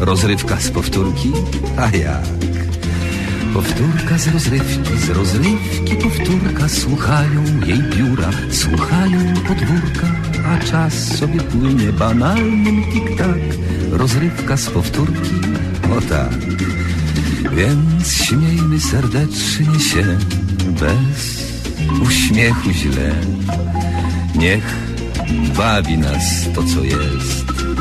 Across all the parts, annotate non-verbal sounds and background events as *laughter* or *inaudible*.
rozrywka z powtórki, a jak? Powtórka z rozrywki, z rozrywki powtórka, słuchają jej biura, słuchają podwórka, a czas sobie płynie banalnym tik-tak, rozrywka z powtórki, o tak. Więc śmiejmy serdecznie się bez uśmiechu źle. Niech bawi nas to, co jest.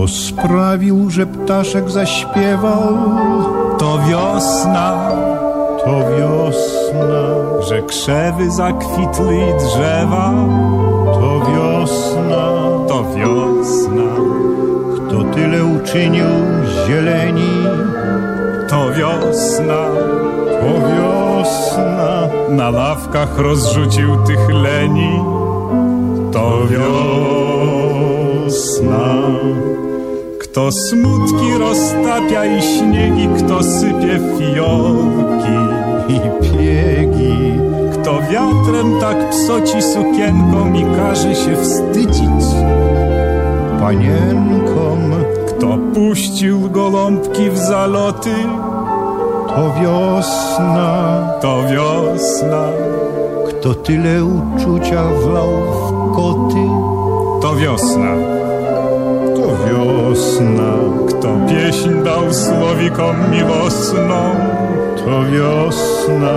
Kto sprawił, że ptaszek zaśpiewał? To wiosna, To wiosna, że krzewy zakwitły i drzewa. to wiosna. To wiosna, Kto tyle uczynił zieleni? to wiosna. To wiosna, Na ławkach rozrzucił tych leni. To wiosna. Kto smutki roztapia i śniegi, kto sypie fiołki. i piegi. Kto wiatrem tak psoci sukienką i każe się wstydzić. Panienkom, Kto puścił gołąbki w zaloty, to wiosna. to wiosna. Kto tyle uczucia wlał w koty? To wiosna. To wiosna. Kto pieśń dał słowikom miłosną, To wiosna.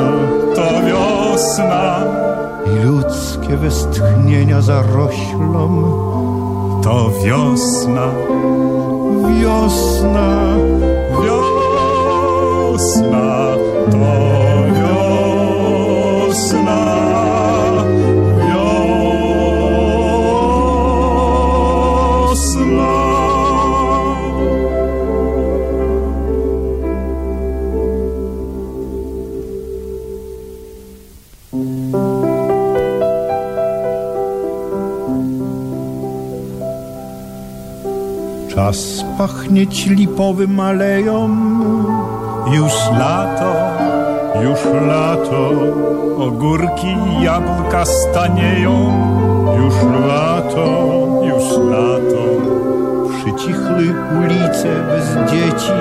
to wiosna. I ludzkie westchnienia zaroślą. To wiosna, Wiosna. wiosna, to wiosna. Pachnieć lipowym aleją. Już lato, Już lato, ogórki i jabłka stanieją. już lato. Już lato, Przycichły ulice bez dzieci.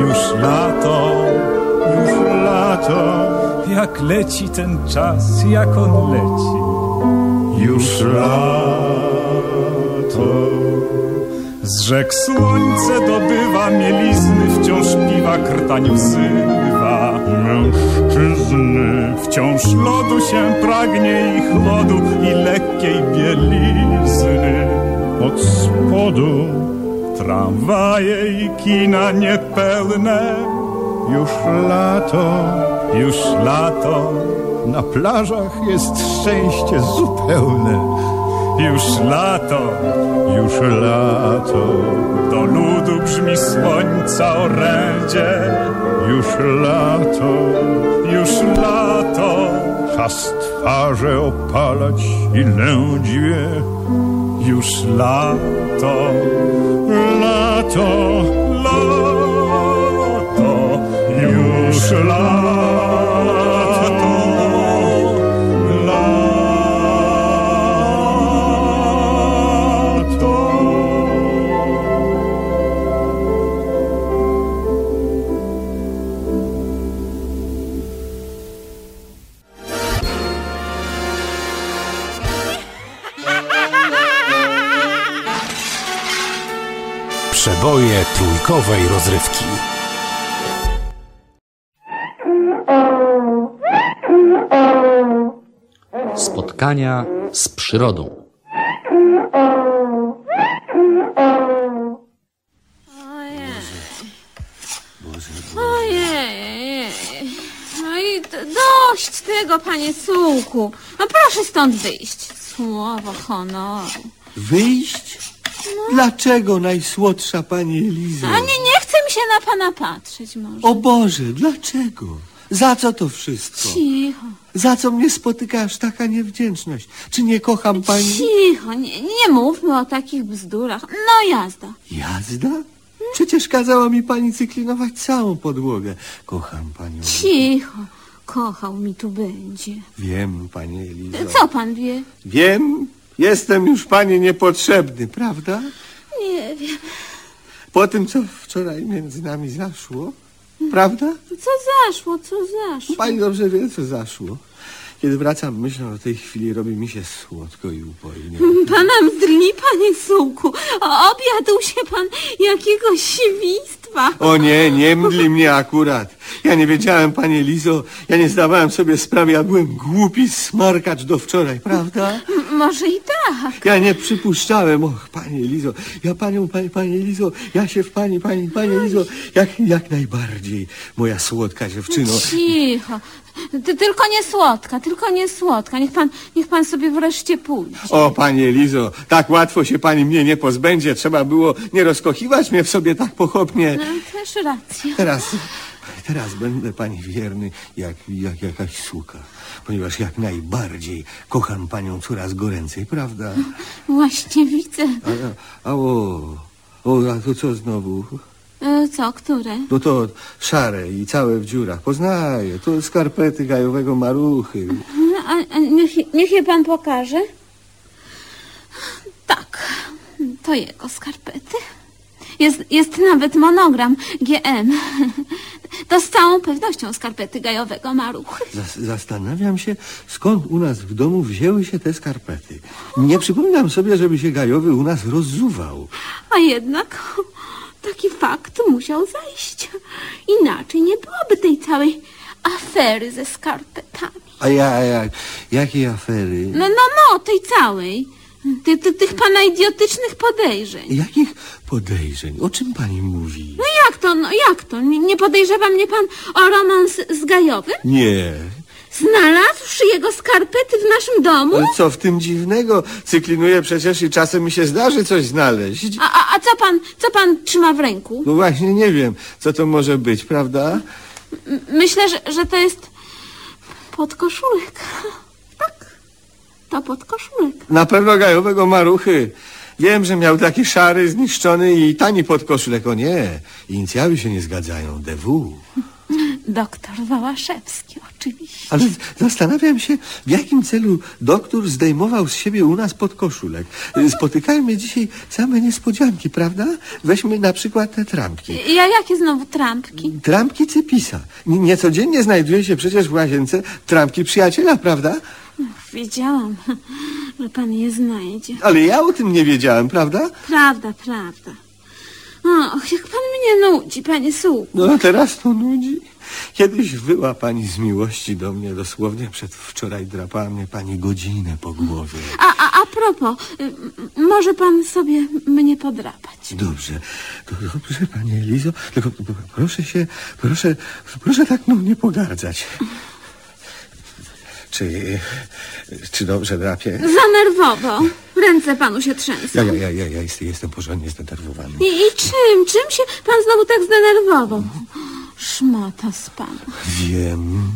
już lato, Już lato, jak leci ten czas, jak on leci. już lato. Z rzek słońce dobywa mielizny, wciąż piwa krtań wzywa. mężczyzny. Wciąż lodu się pragnie i chłodu i lekkiej bielizny. Od spodu tramwaje i kina niepełne. Już lato, Już lato, na plażach jest szczęście zupełne. Już lato, Już lato, do ludu brzmi słońca orędzie. już lato, Już lato, czas twarze opalać i lędźwie. już lato, Lato, lato, już lato, lato. Rozrywki. Spotkania z przyrodą. Ojej, no i dość tego, panie Sułku. No proszę stąd wyjść. Słowo honoru. Wyjść? Dlaczego najsłodsza pani Elizo? A nie, nie się na pana patrzeć może. O Boże, dlaczego? Za co to wszystko? Cicho, Za co mnie spotykasz taka niewdzięczność? Czy nie kocham pani? cicho, nie, nie mówmy o takich bzdurach. No jazda. Jazda? Przecież kazała mi pani cyklinować całą podłogę. Kocham panią. Cicho, kochał mi tu będzie. Wiem, pani Elizo. Co pan wie? Wiem, jestem już pani niepotrzebny, prawda? Nie wiem. Po tym, co wczoraj między nami zaszło, prawda? Co zaszło, co zaszło? Pani dobrze wie, co zaszło. Kiedy wracam myślą o tej chwili, robi mi się słodko i upojnie. *laughs* Pana mdli, panie Sułku. O, Objadł się pan jakiegoś O nie, nie mdli mnie akurat. Ja nie wiedziałem, panie Lizo, ja nie zdawałem sobie sprawy, ja byłem głupi smarkacz do wczoraj, prawda? M- może i tak. Ja nie przypuszczałem, och, panie Lizo, ja panią, panie, panie Lizo, ja się w pani, pani, panie Lizo, jak, jak najbardziej, moja słodka dziewczyno. Cicho. Ty, tylko nie słodka, tylko nie słodka. Niech pan, niech pan sobie wreszcie pójdzie. O, panie Lizo, tak łatwo się pani mnie nie pozbędzie, trzeba było nie rozkochiwać mnie w sobie tak pochopnie. No, też racja. Teraz, teraz będę pani wierny jak, jak jakaś suka, ponieważ jak najbardziej kocham panią coraz goręcej, prawda? Właśnie widzę. A, a, a o, o, a to co znowu? E, Co, które? No to szare i całe w dziurach, poznaję, to skarpety gajowego maruchy. A, a niech, niech je pan pokaże. Tak, to jego skarpety. Jest, jest nawet monogram GM. *laughs* To z całą pewnością skarpety gajowego maruchy. Zas zastanawiam się, skąd u nas w domu wzięły się te skarpety. Nie przypominam sobie, żeby się gajowy u nas rozzuwał. A jednak taki fakt musiał zajść. Inaczej nie byłoby tej całej afery ze skarpetami. A ja, a jak, jakiej afery? No, no, no, tej całej. Ty, ty, tych pana idiotycznych podejrzeń. Jakich podejrzeń? O czym pani mówi? No jak to, no jak to? Nie, nie podejrzewa mnie pan o romans z Gajowym? Nie. Znalazłszy jego skarpety w naszym domu? Ale co w tym dziwnego? Cyklinuję przecież i czasem mi się zdarzy coś znaleźć. A, a, a co pan, co pan trzyma w ręku? No właśnie nie wiem, co to może być, prawda? M- Myślę, że, że to jest podkoszulek. To podkoszulek. Na pewno gajowego maruchy. Wiem, że miał taki szary, zniszczony i tani podkoszulek. O nie, inicjały się nie zgadzają. DW. Doktor Wałaszewski, oczywiście. Ale zastanawiam się, w jakim celu doktor zdejmował z siebie u nas podkoszulek. Spotykają mnie dzisiaj same niespodzianki, prawda? Weźmy na przykład te trampki. Ja jakie znowu trampki? Trampki Cypisa. Niecodziennie znajduje się przecież w łazience trampki przyjaciela, prawda? Wiedziałam, *laughs* że pan je znajdzie. Ale ja o tym nie wiedziałem, prawda? Prawda, prawda. Och, jak pan mnie nudzi, panie Sułku. No teraz to nudzi. Kiedyś wyła pani z miłości do mnie, dosłownie przedwczoraj drapała mnie pani godzinę po głowie. A, a, a propos, y, może pan sobie mnie podrapać. Dobrze, to dobrze, pani Elizo, tylko proszę się, proszę, proszę tak mną nie pogardzać. Czy, czy dobrze drapie? Za nerwowo. Ręce panu się trzęsą. Ja, ja, ja, ja, ja jestem, jestem porządnie zdenerwowany. I, I czym? Czym się pan znowu tak zdenerwował? Szmata z pana. Wiem,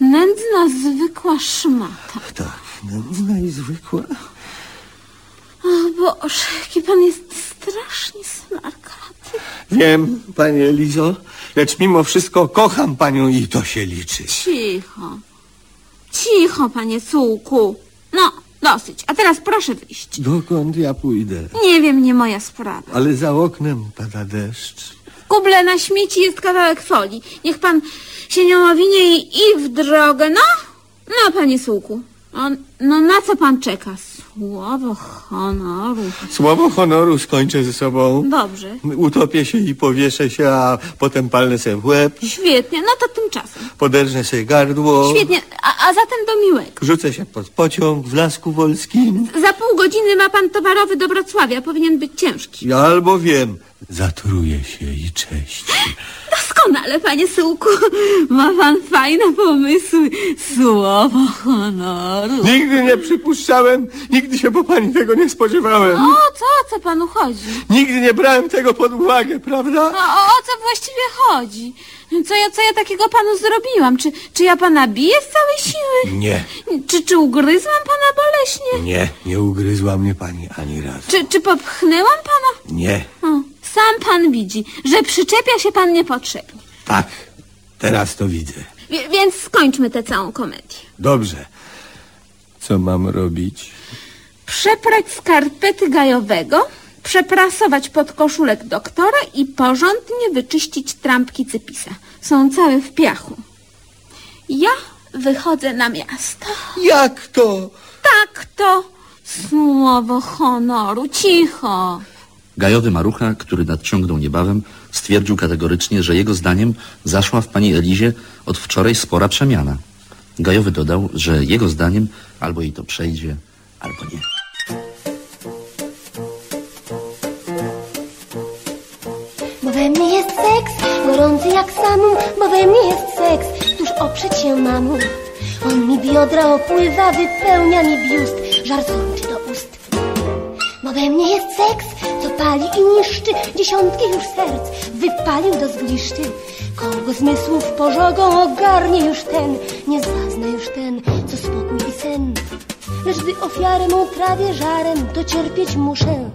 Nędzna, zwykła szmata. tak, nędzna i zwykła. O Boże, jaki pan jest strasznie smarkaty. Wiem, pani Elizo, lecz mimo wszystko kocham panią i to się liczy. Cicho. Cicho, panie cułku. No, dosyć. A teraz proszę wyjść. Dokąd ja pójdę? Nie wiem, nie moja sprawa. Ale za oknem pada deszcz. W kuble na śmieci jest kawałek folii. Niech pan się nią owinie i, i w drogę. No, no, panie sułku. No, no, na co pan czeka? Słowo honoru. Słowo honoru skończę ze sobą. Dobrze. Utopię się i powieszę się, a potem palnę sobie w łeb, Świetnie, no to tymczasem. poderżnę sobie gardło, Świetnie, a, a zatem do miłego. rzucę się pod pociąg w Lasku Wolskim. Za pół godziny ma pan towarowy do Wrocławia. Powinien być ciężki. Ja albo wiem, zatruję się i cześć. Doskonale, panie Sułku. Ma pan fajne pomysły. Słowo honoru. Nigdy nie przypuszczałem, nigdy się po pani tego nie spodziewałem. O co, o co panu chodzi? Nigdy nie brałem tego pod uwagę, prawda? O, o, o co właściwie chodzi? Co ja, co ja takiego panu zrobiłam? Czy, czy ja pana biję z całej siły? Nie, Czy, czy ugryzłam pana boleśnie? nie, nie ugryzła mnie pani ani razu. Czy, czy popchnęłam pana? Nie, O, sam pan widzi, że przyczepia się pan niepotrzebnie. tak, teraz to widzę. Wie- więc skończmy tę całą komedię. Dobrze. Co mam robić? Przeprać skarpety gajowego, przeprasować podkoszulek doktora i porządnie wyczyścić trampki cypisa. Są całe w piachu. Ja wychodzę na miasto. Jak to? Tak to słowo honoru. Cicho. Gajowy Marucha, który nadciągnął niebawem, stwierdził kategorycznie, że jego zdaniem zaszła w pani Elizie od wczoraj spora przemiana. Gajowy dodał, że jego zdaniem albo jej to przejdzie, albo nie. Bo we mnie jest seks, gorący jak bo we mnie jest seks, tuż oprzeć się mamu. On mi biodra opływa, wypełnia mi biust. Bo we mnie jest seks, co pali i niszczy dziesiątki już serc, wypalił do zgliszczy. Kogo zmysłów pożogą ogarnie już ten, nie zazna już ten, co spokój i sen. Lecz gdy ofiarę mą trawię żarem, to cierpieć muszę.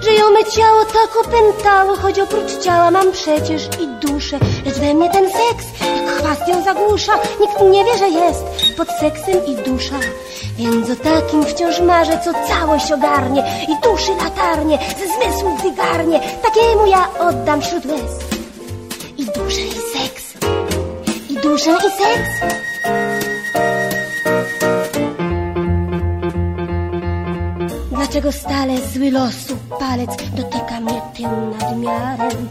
Że me ciało tak opętało, choć oprócz ciała mam przecież i duszę. Lecz we mnie ten seks, jak ją zagłusza, nikt nie wie, że jest pod seksem i dusza. Więc o takim wciąż marzę, co całość ogarnie i duszy latarnie, ze zmysłów wygarnie. Takiemu ja oddam wśród łez. I duszę i seks, i duszę i seks. Dlaczego stale zły losu palec dotyka mnie nadmiarem?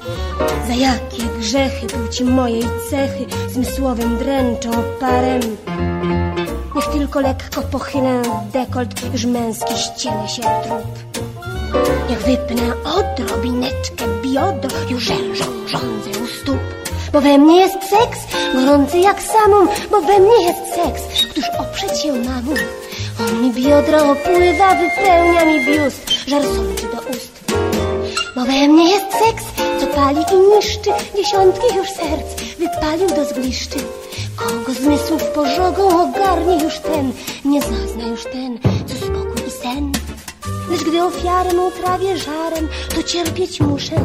Za jakie grzechy płci mojej cechy zmysłowym dręczą parem? Niech tylko lekko pochylę dekolt, już męski ściele się trup. Niech wypnę odrobineczkę biodo, już rzężą rządzę u stóp. Bo we mnie jest seks, gorący jak samum, bo we mnie jest seks, któż oprzeć się mamu. On mi biodra opływa, wypełnia mi biust, żar sączy do. Bo we mnie jest seks, co pali i niszczy dziesiątki już serc, wypalił do zgliszczy. Kogo zmysłów pożogą ogarnie już ten, nie zazna już ten, co spokój i sen. Lecz gdy ofiarę mą trawię żarem, to cierpieć muszę.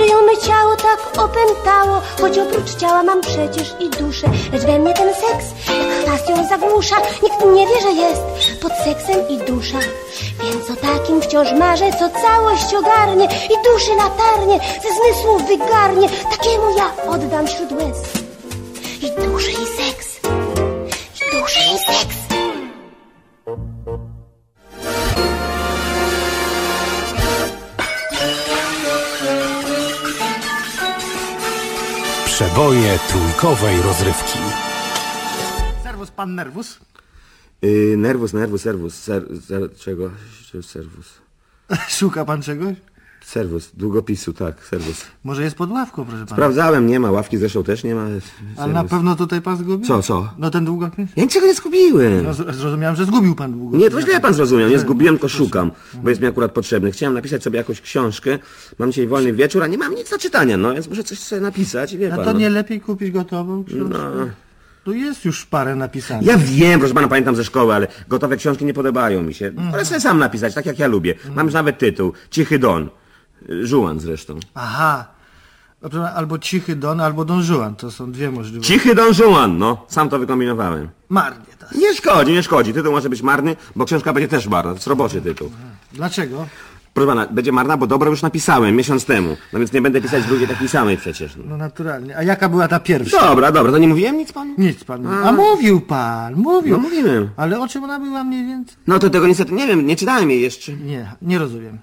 Że ją me ciało tak opętało, choć oprócz ciała mam przecież i duszę. Lecz we mnie ten seks, jak chwast ją zagłusza, nikt nie wie, że jest pod seksem i dusza. Więc o takim wciąż marzę, co całość ogarnie i duszy latarnie, ze zmysłów wygarnie. Takiemu ja oddam wśród łez. Przeboje trójkowej rozrywki. Serwus, pan Nerwus? Yy, nerwus, nerwus, serwus. Ser, ser, czego? Serwus. *laughs* Szuka pan czegoś? Serwus, długopisu, tak, serwus. Może jest pod ławką, proszę pana. Sprawdzałem, nie ma, ławki zresztą też nie ma. Ale na serwus. pewno tutaj pan zgubił? Co, co? No ten długopis? Ja niczego nie zgubiłem. No, zrozumiałem, że zgubił pan długopis. Nie, to źle pan zrozumiał, nie zgubiłem, tylko szukam, bo jest mi akurat potrzebny. Chciałem napisać sobie jakąś książkę, mam dzisiaj wolny wieczór, a nie mam nic do czytania, no więc muszę coś sobie napisać wie A pan. to no. nie lepiej kupić gotową książkę? No. Tu jest już parę napisanych. Ja wiem, proszę pana, pamiętam ze szkoły, ale gotowe książki nie podobają mi się. Mhm. Ale sobie sam napisać, tak jak ja lubię. Mam już nawet tytuł, Cichy Don. Żułan zresztą. Aha. Dobrze, Albo Cichy Don, albo Don Juan. To są dwie możliwości. Cichy Don Żułan, no. Sam to wykombinowałem. Marnie to. Nie szkodzi, nie szkodzi. Tytuł może być marny, bo książka będzie też marna. To jest roboczy tytuł. Dlaczego? Proszę pana, będzie marna, bo dobro już napisałem miesiąc temu. No więc nie będę pisać drugiej takiej samej przecież. No. No naturalnie. A jaka była ta pierwsza? Dobra, dobra, to nie mówiłem nic panu? Nic pan. A, A mówił pan, mówił. No mówiłem. Ale o czym ona była mniej więcej? No to tego niestety nie wiem, nie czytałem jej jeszcze. Nie, nie rozumiem.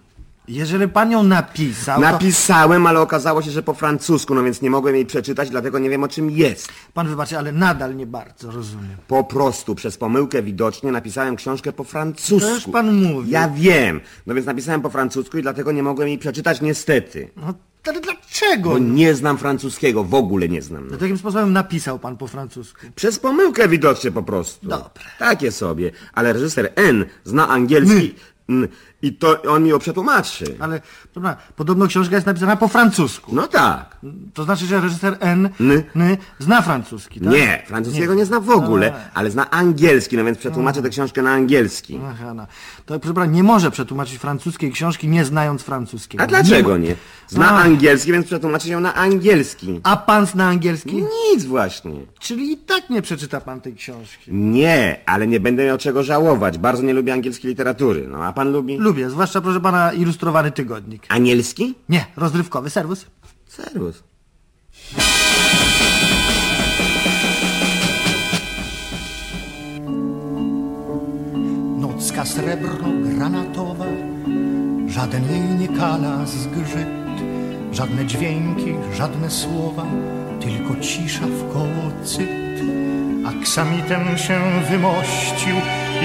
Jeżeli pan ją napisał, to... Napisałem, ale okazało się, że po francusku, no więc nie mogłem jej przeczytać, dlatego nie wiem o czym jest. Pan wybaczy, ale nadal nie bardzo rozumiem. Po prostu, przez pomyłkę widocznie napisałem książkę po francusku. To już pan mówi. Ja wiem. No więc napisałem po francusku i dlatego nie mogłem jej przeczytać niestety. No, ale dlaczego? Bo nie znam francuskiego, w ogóle nie znam. To Jakim sposobem napisał pan po francusku? Przez pomyłkę widocznie po prostu. Dobre. Takie sobie. Ale reżyser N zna angielski N, i to on mi ją przetłumaczy. Ale, dobra, podobno książka jest napisana po francusku. No tak. To znaczy, że reżyser N, N. N zna francuski, tak? Nie, francuskiego nie. zna w ogóle, ale zna angielski, no więc przetłumaczę tę książkę na angielski. Aha, no. To proszę pana, nie może przetłumaczyć francuskiej książki nie znając francuskiego. A dlaczego ma- nie? Zna A. angielski, więc przetłumaczę ją na angielski. A pan zna angielski? Nic właśnie. Czyli i tak nie przeczyta pan tej książki. Nie, ale nie będę miał czego żałować. Bardzo nie lubię angielskiej literatury. No a pan lubi? Lubię, zwłaszcza proszę pana ilustrowany tygodnik. Anielski? Nie, rozrywkowy serwus. Serwus. Nocka srebrno-granatowa, żaden jej nie kala zgrzyt, żadne dźwięki, żadne słowa, tylko cisza w koło cyt. Aksamitem się wymościł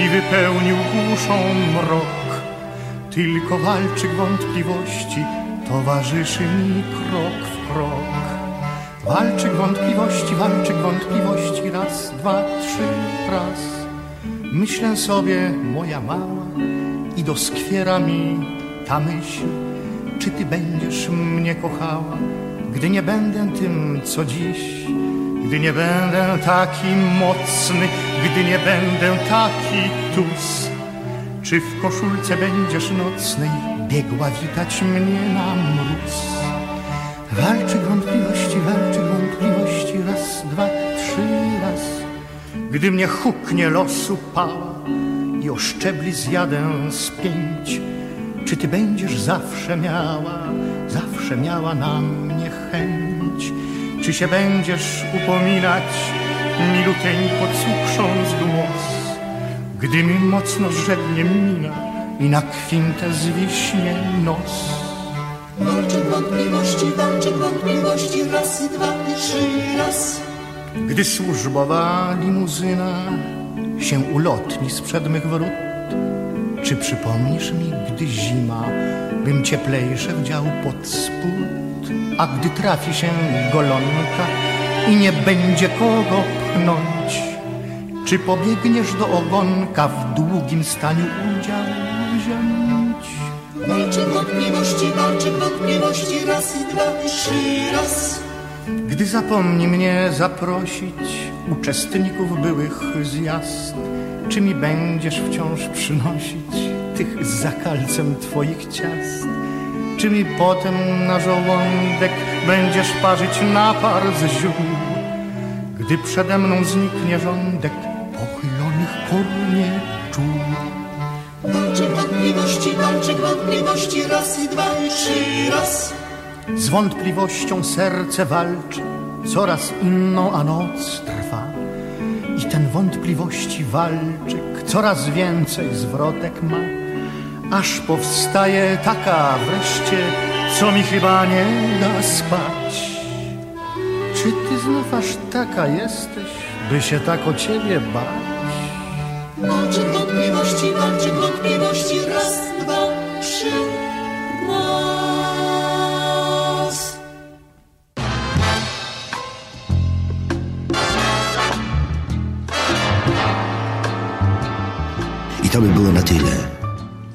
i wypełnił uszą mrok. Tylko walczyk wątpliwości towarzyszy mi krok w krok. Walczyk wątpliwości, walczyk wątpliwości, raz, dwa, trzy, raz. Myślę sobie, moja mała, i doskwiera mi ta myśl, czy ty będziesz mnie kochała, gdy nie będę tym, co dziś, gdy nie będę taki mocny, gdy nie będę taki tus. Czy w koszulce będziesz nocnej biegła witać mnie na mróz? Walczy wątpliwości, walczy wątpliwości, raz, dwa, trzy, raz. Gdy mnie huknie losu pała i o szczebli zjadę z pięć, czy ty będziesz zawsze miała, zawsze miała na mnie chęć? Czy się będziesz upominać, miluteńko cukrząc głos, gdy mi mocno żednie mina i na kwintę zwiśnie nos? Walczyk wątpliwości, walczyk wątpliwości, raz i dwa i trzy, raz. Gdy służbowa limuzyna się ulotni sprzed mych wrót, czy przypomnisz mi, gdy zima, bym cieplejsze wdział pod spód, a gdy trafi się golonka i nie będzie kogo pchnąć, czy pobiegniesz do ogonka w długim staniu udział wziąć? Walczyk wątpliwości, walczyk wątpliwości, raz i dwa trzy, raz. Gdy zapomni mnie zaprosić uczestników byłych zjazd, czy mi będziesz wciąż przynosić tych zakalcem twoich ciast? Czy mi potem na żołądek będziesz parzyć napar z ziół, gdy przede mną zniknie rządek pochylonych kornieczuł? Walczyk wątpliwości, walczyk wątpliwości, raz i dwa i trzy, raz. Z wątpliwością serce walczy, coraz inną, a noc trwa. I ten wątpliwości walczyk coraz więcej zwrotek ma, aż powstaje taka wreszcie, co mi chyba nie da spać. Czy ty znów aż taka jesteś, by się tak o ciebie bać? Walczyk wątpliwości, walczyk wątpliwości, raz, dwa, trzy, raz. I to by było na tyle.